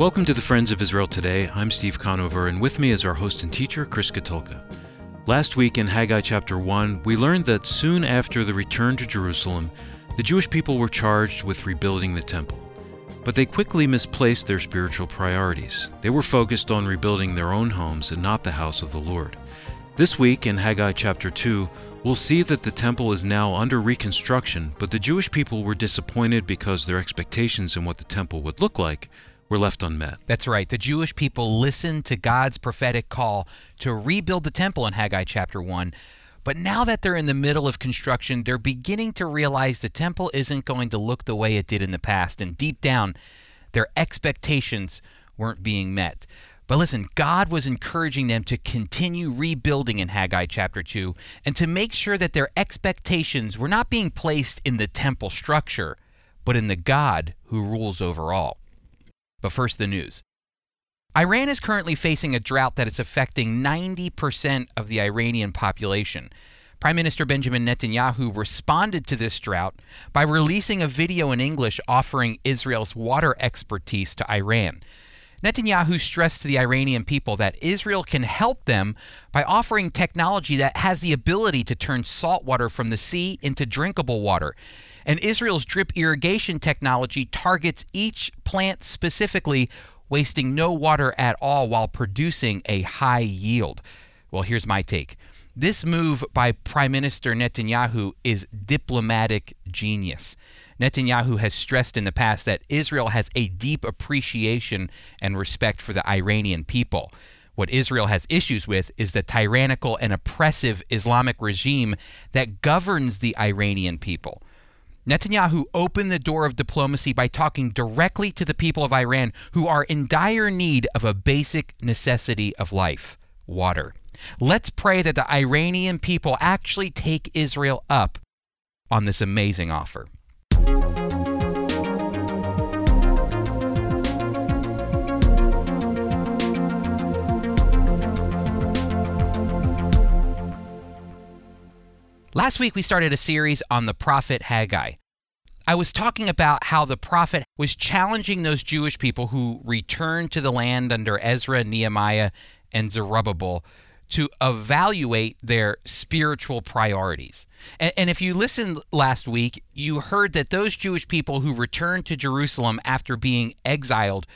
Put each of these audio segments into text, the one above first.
Welcome to the Friends of Israel Today. I'm Steve Conover, and with me is our host and teacher, Chris Katulka. Last week in Haggai chapter 1, we learned that soon after the return to Jerusalem, the Jewish people were charged with rebuilding the temple. But they quickly misplaced their spiritual priorities. They were focused on rebuilding their own homes and not the house of the Lord. This week in Haggai chapter 2, we'll see that the temple is now under reconstruction, but the Jewish people were disappointed because their expectations in what the temple would look like were left unmet. That's right. The Jewish people listened to God's prophetic call to rebuild the temple in Haggai chapter 1. But now that they're in the middle of construction, they're beginning to realize the temple isn't going to look the way it did in the past. And deep down, their expectations weren't being met. But listen, God was encouraging them to continue rebuilding in Haggai chapter 2 and to make sure that their expectations were not being placed in the temple structure, but in the God who rules over all. But first, the news. Iran is currently facing a drought that is affecting 90% of the Iranian population. Prime Minister Benjamin Netanyahu responded to this drought by releasing a video in English offering Israel's water expertise to Iran. Netanyahu stressed to the Iranian people that Israel can help them by offering technology that has the ability to turn salt water from the sea into drinkable water. And Israel's drip irrigation technology targets each plant specifically, wasting no water at all while producing a high yield. Well, here's my take. This move by Prime Minister Netanyahu is diplomatic genius. Netanyahu has stressed in the past that Israel has a deep appreciation and respect for the Iranian people. What Israel has issues with is the tyrannical and oppressive Islamic regime that governs the Iranian people. Netanyahu opened the door of diplomacy by talking directly to the people of Iran who are in dire need of a basic necessity of life water. Let's pray that the Iranian people actually take Israel up on this amazing offer. Last week, we started a series on the prophet Haggai. I was talking about how the prophet was challenging those Jewish people who returned to the land under Ezra, Nehemiah, and Zerubbabel to evaluate their spiritual priorities. And, and, if you listened last week, you heard that those Jewish people who returned to Jerusalem after being exiled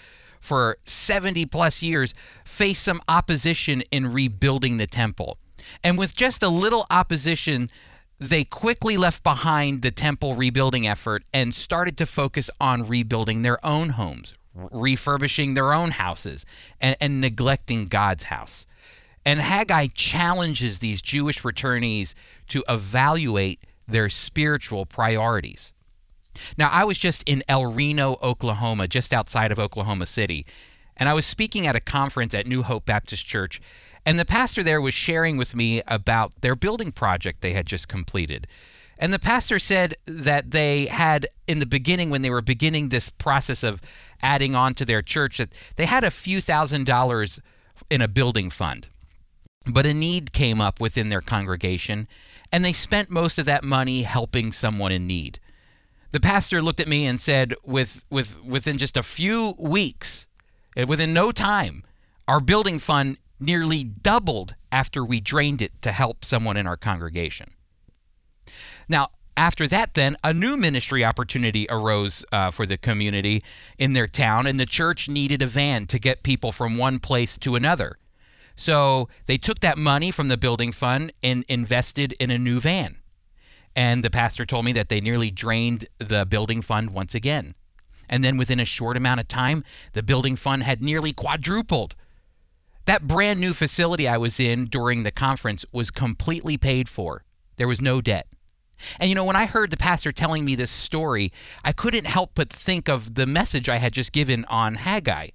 for 70 plus years faced some opposition in rebuilding the temple. And with just a little opposition, they quickly left behind the temple rebuilding effort and started to focus on rebuilding their own homes, refurbishing their own houses, and, and neglecting God's house. And Haggai challenges these Jewish returnees to evaluate their spiritual priorities. Now, I was just in El Reno, Oklahoma, just outside of Oklahoma City, and I was speaking at a conference at New Hope Baptist Church, and the pastor there was sharing with me about their building project they had just completed. And the pastor said that they had, in the beginning, when they were beginning this process of adding on to their church, that they had a few thousand dollars in a building fund. But a need came up within their congregation, and they spent most of that money helping someone in need. The pastor looked at me and said, with, with, within just a few weeks, within no time, our building fund nearly doubled after we drained it to help someone in our congregation. Now, after that, then, a new ministry opportunity arose uh, for the community in their town, and the church needed a van to get people from one place to another. So they took that money from the building fund and invested in a new van. And the pastor told me that they nearly drained the building fund once again. And then within a short amount of time, the building fund had nearly quadrupled that brand new facility I was in during the conference was completely paid for. There was no debt. And you know, when I heard the pastor telling me this story, I couldn't help but think of the message I had just given on Haggai.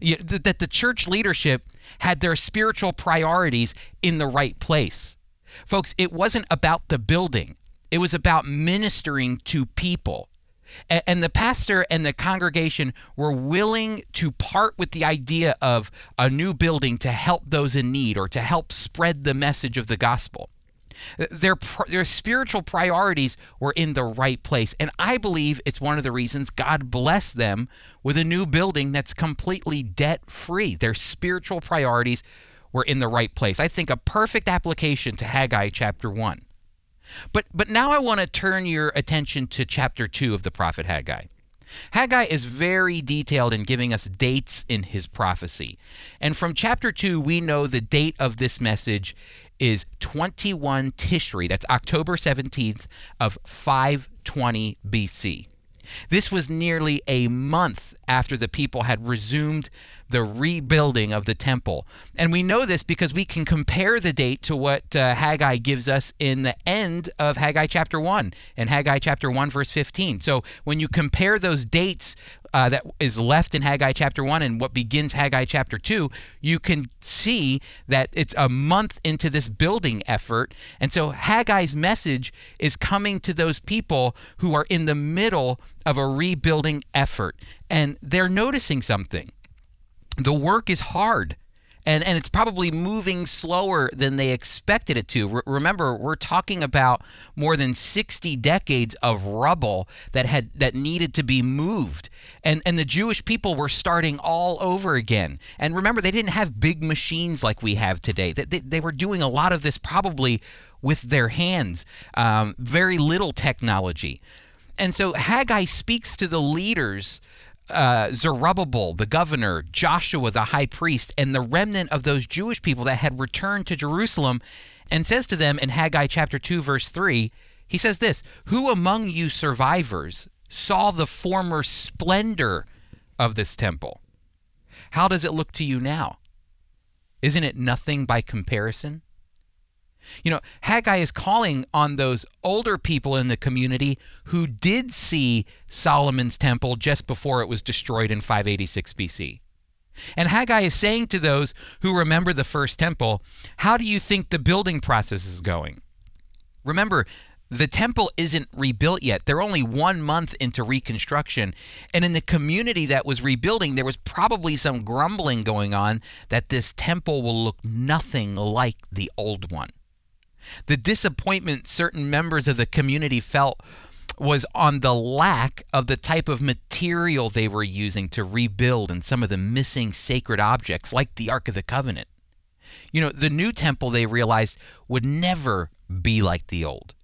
That the church leadership had their spiritual priorities in the right place. Folks, it wasn't about the building, it was about ministering to people. And the pastor and the congregation were willing to part with the idea of a new building to help those in need or to help spread the message of the gospel. Their, their spiritual priorities were in the right place. And I believe it's one of the reasons God blessed them with a new building that's completely debt free. Their spiritual priorities were in the right place. I think a perfect application to Haggai chapter 1. But, but now I want to turn your attention to chapter 2 of the prophet Haggai. Haggai is very detailed in giving us dates in his prophecy. And from chapter 2, we know the date of this message is 21 Tishri. That's October 17th of 520 BC. This was nearly a month after the people had resumed the rebuilding of the temple. And we know this because we can compare the date to what uh, Haggai gives us in the end of Haggai chapter 1 and Haggai chapter 1, verse 15. So when you compare those dates uh, that is left in Haggai chapter 1 and what begins Haggai chapter 2, you can see that it's a month into this building effort. And so Haggai's message is coming to those people who are in the middle of a rebuilding effort. And they're noticing something the work is hard and and it's probably moving slower than they expected it to. remember, we're talking about more than 60 decades of rubble that had that needed to be moved. And and the Jewish people were starting all over again. And remember, they didn't have big machines like we have today. They, they, they were doing a lot of this probably with their hands, um, very little technology. And so Haggai speaks to the leaders uh, Zerubbabel, the governor, Joshua, the high priest, and the remnant of those Jewish people that had returned to Jerusalem, and says to them in Haggai chapter 2, verse 3, he says this Who among you survivors saw the former splendor of this temple? How does it look to you now? Isn't it nothing by comparison? You know, Haggai is calling on those older people in the community who did see Solomon's temple just before it was destroyed in 586 BC. And Haggai is saying to those who remember the first temple, How do you think the building process is going? Remember, the temple isn't rebuilt yet. They're only one month into reconstruction. And in the community that was rebuilding, there was probably some grumbling going on that this temple will look nothing like the old one. The disappointment certain members of the community felt was on the lack of the type of material they were using to rebuild and some of the missing sacred objects, like the Ark of the Covenant. You know, the new temple they realized would never be like the old.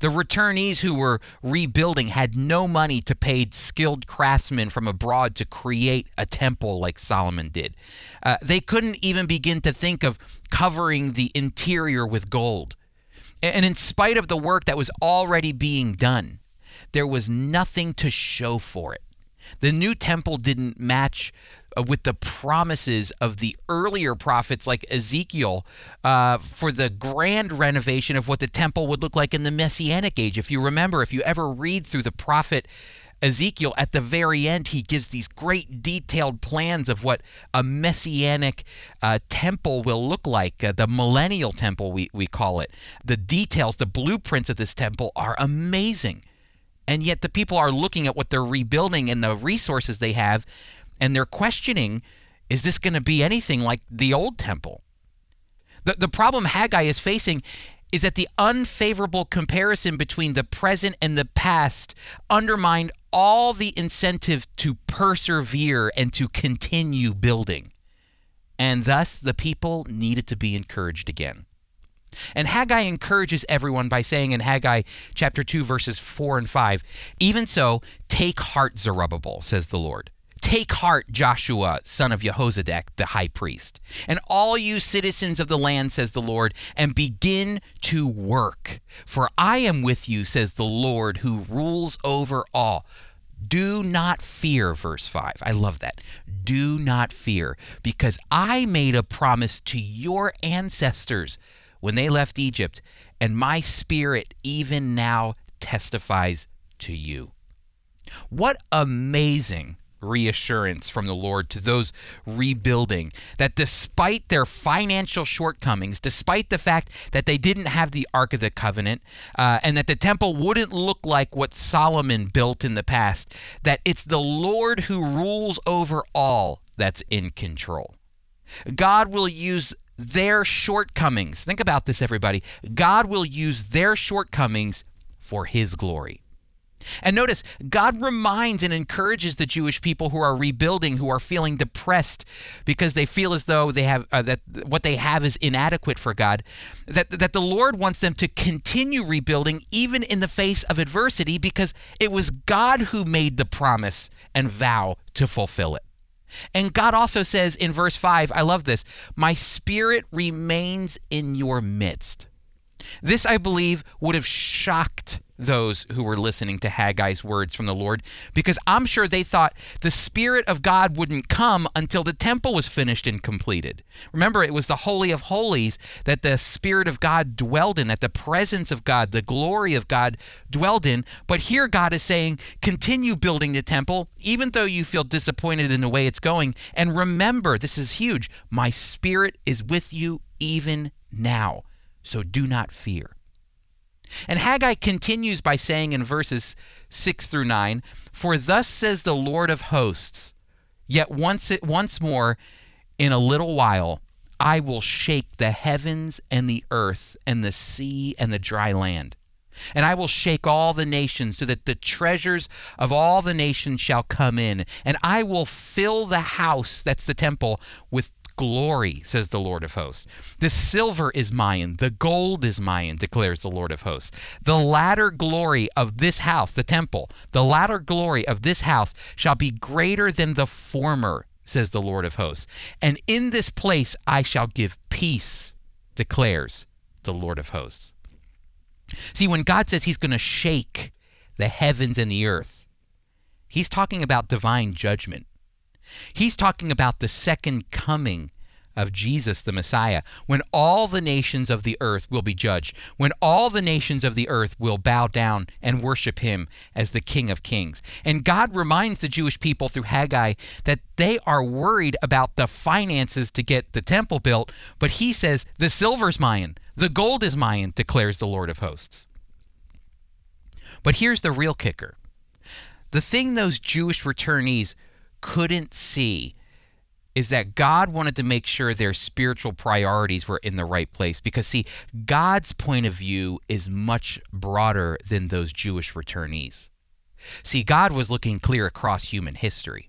The returnees who were rebuilding had no money to pay skilled craftsmen from abroad to create a temple like Solomon did. Uh, they couldn't even begin to think of covering the interior with gold. And in spite of the work that was already being done, there was nothing to show for it. The new temple didn't match with the promises of the earlier prophets like Ezekiel uh, for the grand renovation of what the temple would look like in the Messianic age. If you remember, if you ever read through the prophet Ezekiel, at the very end, he gives these great detailed plans of what a messianic uh, temple will look like, uh, the millennial temple, we, we call it. The details, the blueprints of this temple are amazing. And yet, the people are looking at what they're rebuilding and the resources they have, and they're questioning is this going to be anything like the old temple? The, the problem Haggai is facing is that the unfavorable comparison between the present and the past undermined all the incentive to persevere and to continue building. And thus, the people needed to be encouraged again. And Haggai encourages everyone by saying in Haggai chapter 2, verses 4 and 5, Even so, take heart, Zerubbabel, says the Lord. Take heart, Joshua, son of Jehozadak, the high priest, and all you citizens of the land, says the Lord, and begin to work. For I am with you, says the Lord, who rules over all. Do not fear, verse 5. I love that. Do not fear, because I made a promise to your ancestors when they left Egypt, and my spirit even now testifies to you. What amazing reassurance from the Lord to those rebuilding that despite their financial shortcomings, despite the fact that they didn't have the Ark of the Covenant, uh, and that the temple wouldn't look like what Solomon built in the past, that it's the Lord who rules over all that's in control. God will use their shortcomings. Think about this, everybody. God will use their shortcomings for his glory. And notice, God reminds and encourages the Jewish people who are rebuilding, who are feeling depressed because they feel as though they have uh, that what they have is inadequate for God, that that the Lord wants them to continue rebuilding even in the face of adversity because it was God who made the promise and vow to fulfill it. And God also says in verse 5, I love this, my spirit remains in your midst. This, I believe, would have shocked those who were listening to Haggai's words from the Lord because I'm sure they thought the Spirit of God wouldn't come until the temple was finished and completed. Remember, it was the Holy of Holies that the Spirit of God dwelled in, that the presence of God, the glory of God dwelled in. But here God is saying, continue building the temple, even though you feel disappointed in the way it's going. And remember, this is huge my Spirit is with you even now. So do not fear. And Haggai continues by saying in verses 6 through 9, For thus says the Lord of hosts, yet once it, once more in a little while I will shake the heavens and the earth and the sea and the dry land. And I will shake all the nations so that the treasures of all the nations shall come in. And I will fill the house, that's the temple, with glory, says the Lord of hosts. The silver is mine, the gold is mine, declares the Lord of hosts. The latter glory of this house, the temple, the latter glory of this house shall be greater than the former, says the Lord of hosts. And in this place I shall give peace, declares the Lord of hosts. See, when God says he's going to shake the heavens and the earth, he's talking about divine judgment. He's talking about the second coming of Jesus the Messiah, when all the nations of the earth will be judged, when all the nations of the earth will bow down and worship him as the King of Kings. And God reminds the Jewish people through Haggai that they are worried about the finances to get the temple built, but he says, The silver's mine, the gold is mine, declares the Lord of hosts. But here's the real kicker the thing those Jewish returnees couldn't see is that God wanted to make sure their spiritual priorities were in the right place. Because, see, God's point of view is much broader than those Jewish returnees. See, God was looking clear across human history.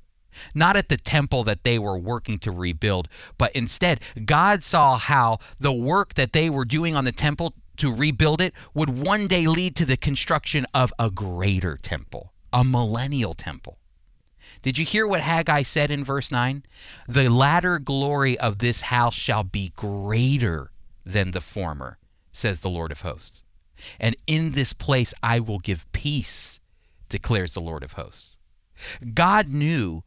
Not at the temple that they were working to rebuild, but instead, God saw how the work that they were doing on the temple to rebuild it would one day lead to the construction of a greater temple, a millennial temple. Did you hear what Haggai said in verse 9? The latter glory of this house shall be greater than the former, says the Lord of hosts. And in this place I will give peace, declares the Lord of hosts. God knew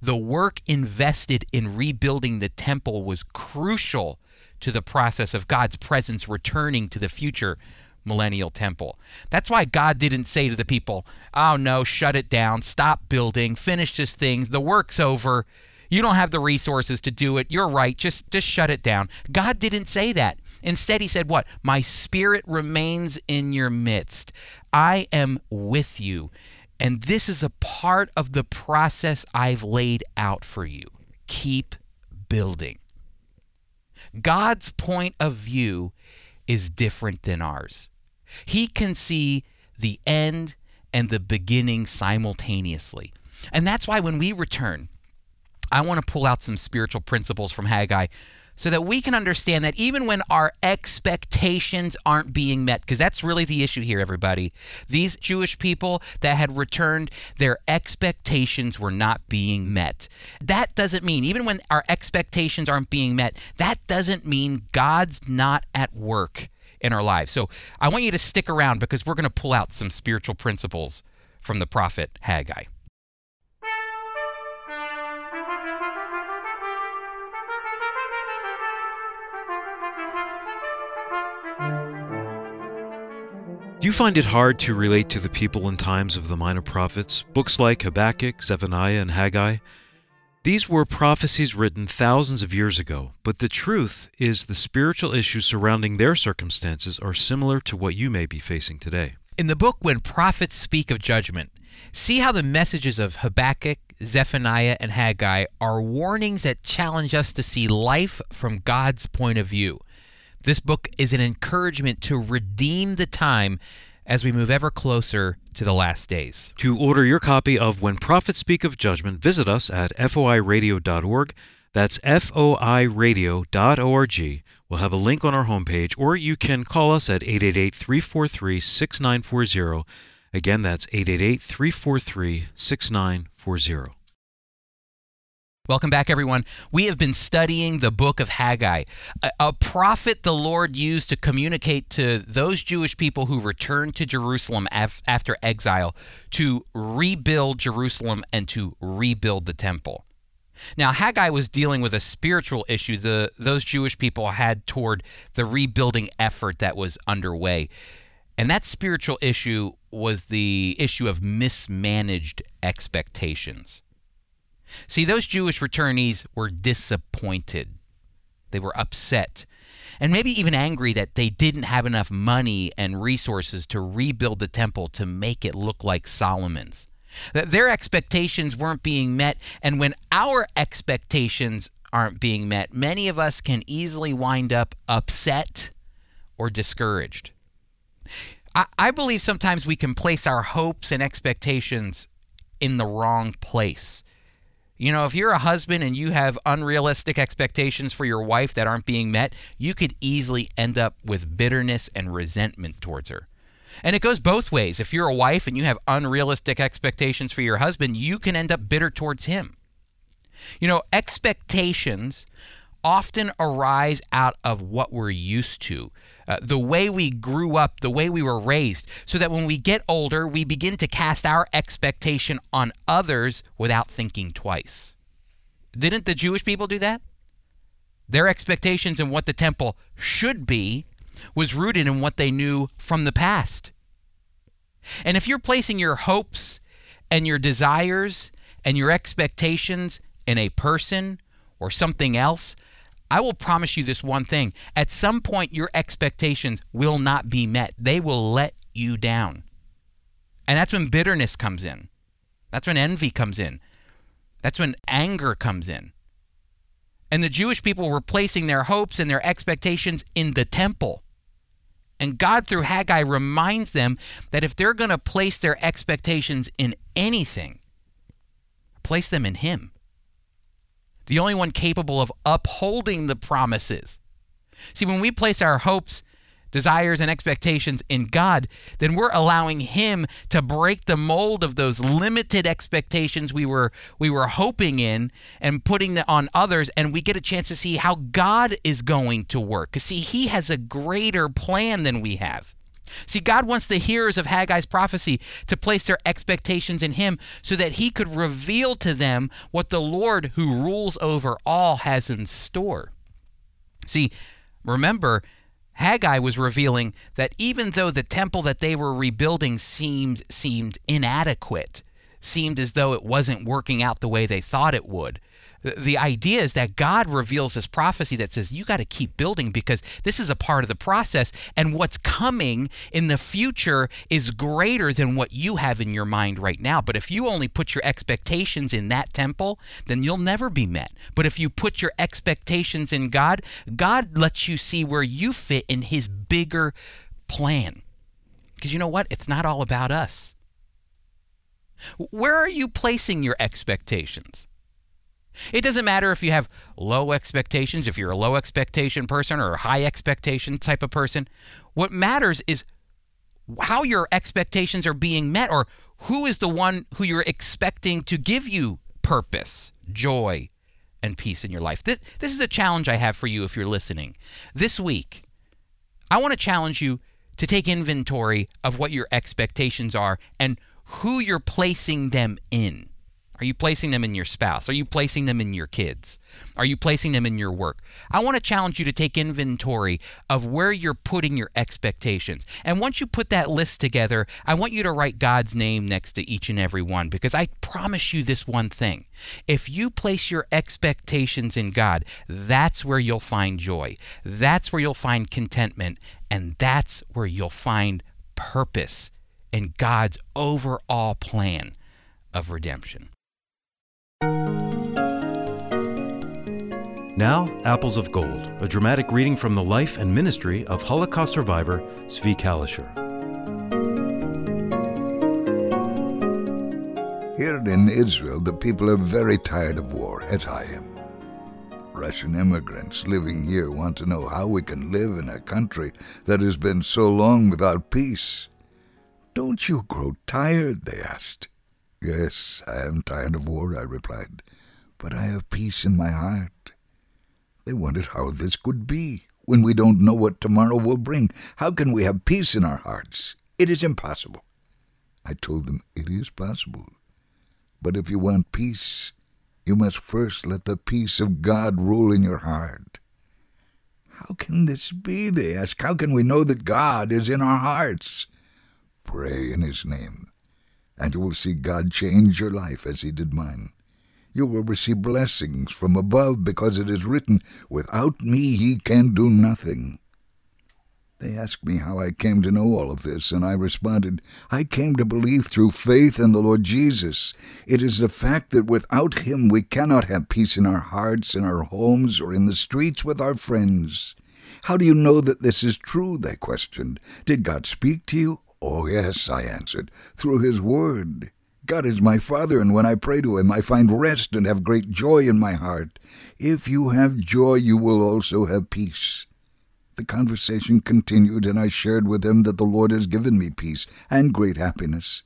the work invested in rebuilding the temple was crucial to the process of God's presence returning to the future millennial temple. That's why God didn't say to the people, oh no, shut it down, stop building, finish this thing, the work's over. You don't have the resources to do it. You're right. Just just shut it down. God didn't say that. Instead, he said what? My spirit remains in your midst. I am with you. And this is a part of the process I've laid out for you. Keep building. God's point of view is different than ours. He can see the end and the beginning simultaneously. And that's why when we return, I want to pull out some spiritual principles from Haggai so that we can understand that even when our expectations aren't being met, because that's really the issue here, everybody. These Jewish people that had returned, their expectations were not being met. That doesn't mean, even when our expectations aren't being met, that doesn't mean God's not at work in our lives. So I want you to stick around because we're going to pull out some spiritual principles from the prophet Haggai. Do you find it hard to relate to the people and times of the minor prophets? Books like Habakkuk, Zephaniah, and Haggai these were prophecies written thousands of years ago, but the truth is the spiritual issues surrounding their circumstances are similar to what you may be facing today. In the book, when prophets speak of judgment, See how the messages of Habakkuk, Zephaniah, and Haggai are warnings that challenge us to see life from God's point of view. This book is an encouragement to redeem the time as we move ever closer to the last days. To order your copy of When Prophets Speak of Judgment, visit us at foiradio.org. That's foiradio.org. We'll have a link on our homepage, or you can call us at 888 343 6940. Again, that's 888 343 6940. Welcome back, everyone. We have been studying the book of Haggai, a, a, prophet the Lord used to communicate to those Jewish people who returned to Jerusalem af- after exile to rebuild Jerusalem and to rebuild the temple. Now, Haggai was dealing with a spiritual issue the, those Jewish people had toward the rebuilding effort that was underway. And that spiritual issue was the issue of mismanaged expectations. See, those Jewish returnees were disappointed. They were upset and maybe even angry that they didn't have enough money and resources to rebuild the temple to make it look like Solomon's. That their expectations weren't being met, and when our expectations aren't being met, many of us can easily wind up upset or discouraged. I, believe sometimes we can place our hopes and expectations in the wrong place. You know, if you're a husband and you have unrealistic expectations for your wife that aren't being met, you could easily end up with bitterness and resentment towards her. And it goes both ways. If you're a wife and you have unrealistic expectations for your husband, you can end up bitter towards him. You know, expectations often arise out of what we're used to, uh, the way we grew up, the way we were raised, so that when we get older, we begin to cast our expectation on others without thinking twice. Didn't the Jewish people do that? Their expectations in what the temple should be was rooted in what they knew from the past. And if you're placing your hopes and your desires and your expectations in a person or something else, I will promise you this one thing. At some point, your expectations will not be met, they will let you down. And that's when bitterness comes in. That's when envy comes in. That's when anger comes in. And the Jewish people were placing their hopes and their expectations in the temple. And God, through Haggai, reminds them that if they're going to place their expectations in anything, place them in Him. The only one capable of upholding the promises. See, when we place our hopes desires, and expectations in God, then we're allowing him to break the mold of those limited expectations we were we were hoping in and putting them on others and we get a chance to see how God is going to work. Cuz see, he has a greater plan than we have. See, God wants the hearers of Haggai's prophecy to place their expectations in Him so that He could reveal to them what the Lord, who rules over all, has in store. See, remember, Haggai was revealing that even though the temple that they were rebuilding seemed seemed inadequate, seemed as though it wasn't working out the way they thought it would, the idea is that God reveals this prophecy that says you got to keep building because this is a part of the process and what's coming in the future is greater than what you have in your mind right now. But if you only put your expectations in that temple, then you'll never be met. But if you put your expectations in God, God lets you see where you fit in his bigger plan. Because you know what? It's not all about us. Where are you placing your expectations? It doesn't matter if you have low expectations, if you're a low expectation person or a high expectation type of person. What matters is how your expectations are being met or who is the one who you're expecting to give you purpose, joy, and peace in your life. This, this is a challenge I have for you if you're listening. This week, I want to challenge you to take inventory of what your expectations are and who you're placing them in. Are you placing them in your spouse? Are you placing them in your kids? Are you placing them in your work? I want to challenge you to take inventory of where you're putting your expectations. And once you put that list together, I want you to write God's name next to each and every one because I promise you this one thing. If you place your expectations in God, that's where you'll find joy. That's where you'll find contentment. And that's where you'll find purpose in God's overall plan of redemption. Now, Apples of Gold, a dramatic reading from the life and ministry of Holocaust survivor Zvi Kalisher. Here in Israel, the people are very tired of war, as I am. Russian immigrants living here want to know how we can live in a country that has been so long without peace. Don't you grow tired? they asked. Yes, I am tired of war, I replied, but I have peace in my heart. They wondered how this could be when we don't know what tomorrow will bring. How can we have peace in our hearts? It is impossible. I told them it is possible. But if you want peace, you must first let the peace of God rule in your heart. How can this be? They ask. How can we know that God is in our hearts? Pray in His name, and you will see God change your life as He did mine. You will receive blessings from above because it is written, Without me ye can do nothing. They asked me how I came to know all of this, and I responded, I came to believe through faith in the Lord Jesus. It is the fact that without Him we cannot have peace in our hearts, in our homes, or in the streets with our friends. How do you know that this is true? They questioned. Did God speak to you? Oh, yes, I answered, through His Word. God is my Father, and when I pray to Him, I find rest and have great joy in my heart. If you have joy, you will also have peace. The conversation continued, and I shared with him that the Lord has given me peace and great happiness.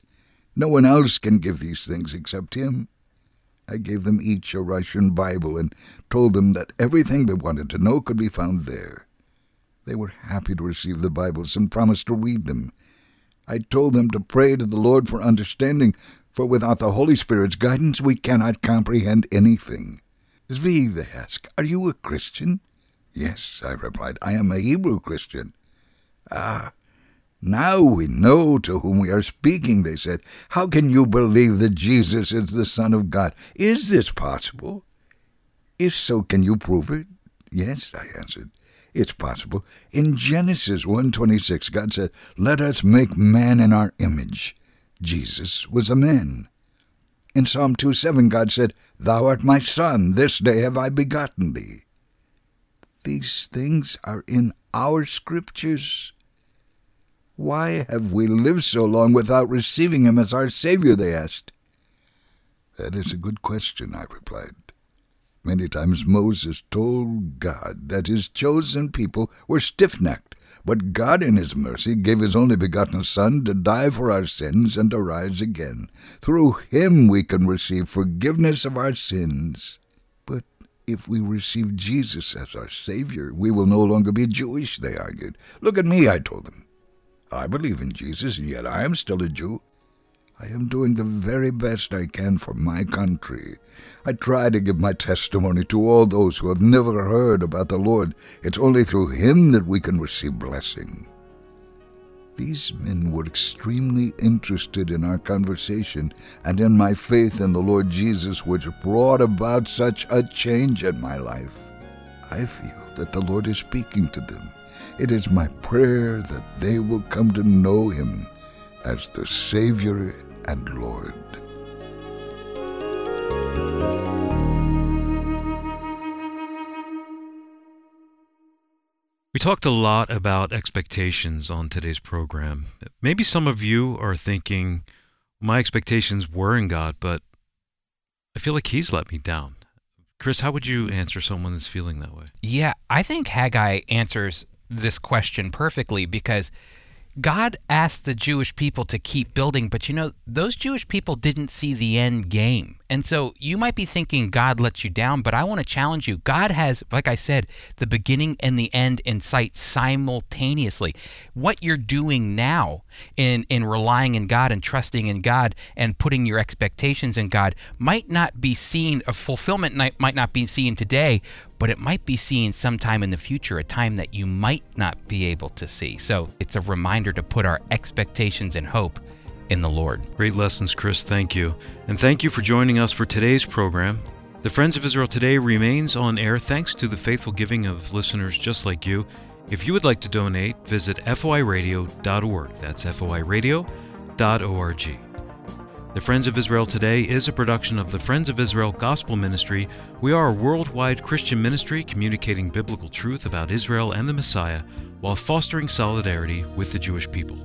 No one else can give these things except Him. I gave them each a Russian Bible and told them that everything they wanted to know could be found there. They were happy to receive the Bibles and promised to read them. I told them to pray to the Lord for understanding, for without the Holy Spirit's guidance we cannot comprehend anything. Zvi, they ask, are you a Christian? Yes, I replied, I am a Hebrew Christian. Ah, now we know to whom we are speaking, they said. How can you believe that Jesus is the Son of God? Is this possible? If so, can you prove it? Yes, I answered. It's possible. In Genesis 1:26, God said, "Let us make man in our image." Jesus was a man. In Psalm 2:7, God said, "Thou art my son; this day have I begotten thee." These things are in our scriptures. Why have we lived so long without receiving him as our Savior? they asked. That is a good question, I replied. Many times Moses told God that his chosen people were stiff necked, but God in his mercy gave his only begotten Son to die for our sins and to rise again. Through him we can receive forgiveness of our sins. But if we receive Jesus as our Savior, we will no longer be Jewish, they argued. Look at me, I told them. I believe in Jesus, and yet I am still a Jew. I am doing the very best I can for my country. I try to give my testimony to all those who have never heard about the Lord. It's only through Him that we can receive blessing. These men were extremely interested in our conversation and in my faith in the Lord Jesus, which brought about such a change in my life. I feel that the Lord is speaking to them. It is my prayer that they will come to know Him as the Savior and Lord. We talked a lot about expectations on today's program. Maybe some of you are thinking, my expectations were in God, but I feel like He's let me down. Chris, how would you answer someone that's feeling that way? Yeah, I think Haggai answers this question perfectly because God asked the Jewish people to keep building, but you know, those Jewish people didn't see the end game. And so you might be thinking God lets you down, but I want to challenge you. God has, like I said, the beginning and the end in sight simultaneously. What you're doing now in, in relying in God and trusting in God and putting your expectations in God might not be seen, a fulfillment might not be seen today, but it might be seen sometime in the future, a time that you might not be able to see. So it's a reminder to put our expectations and hope in the Lord. Great lessons, Chris. Thank you. And thank you for joining us for today's program. The Friends of Israel Today remains on air thanks to the faithful giving of listeners just like you. If you would like to donate, visit foiradio.org. That's foiradio.org. The Friends of Israel Today is a production of the Friends of Israel Gospel Ministry. We are a worldwide Christian ministry communicating biblical truth about Israel and the Messiah while fostering solidarity with the Jewish people.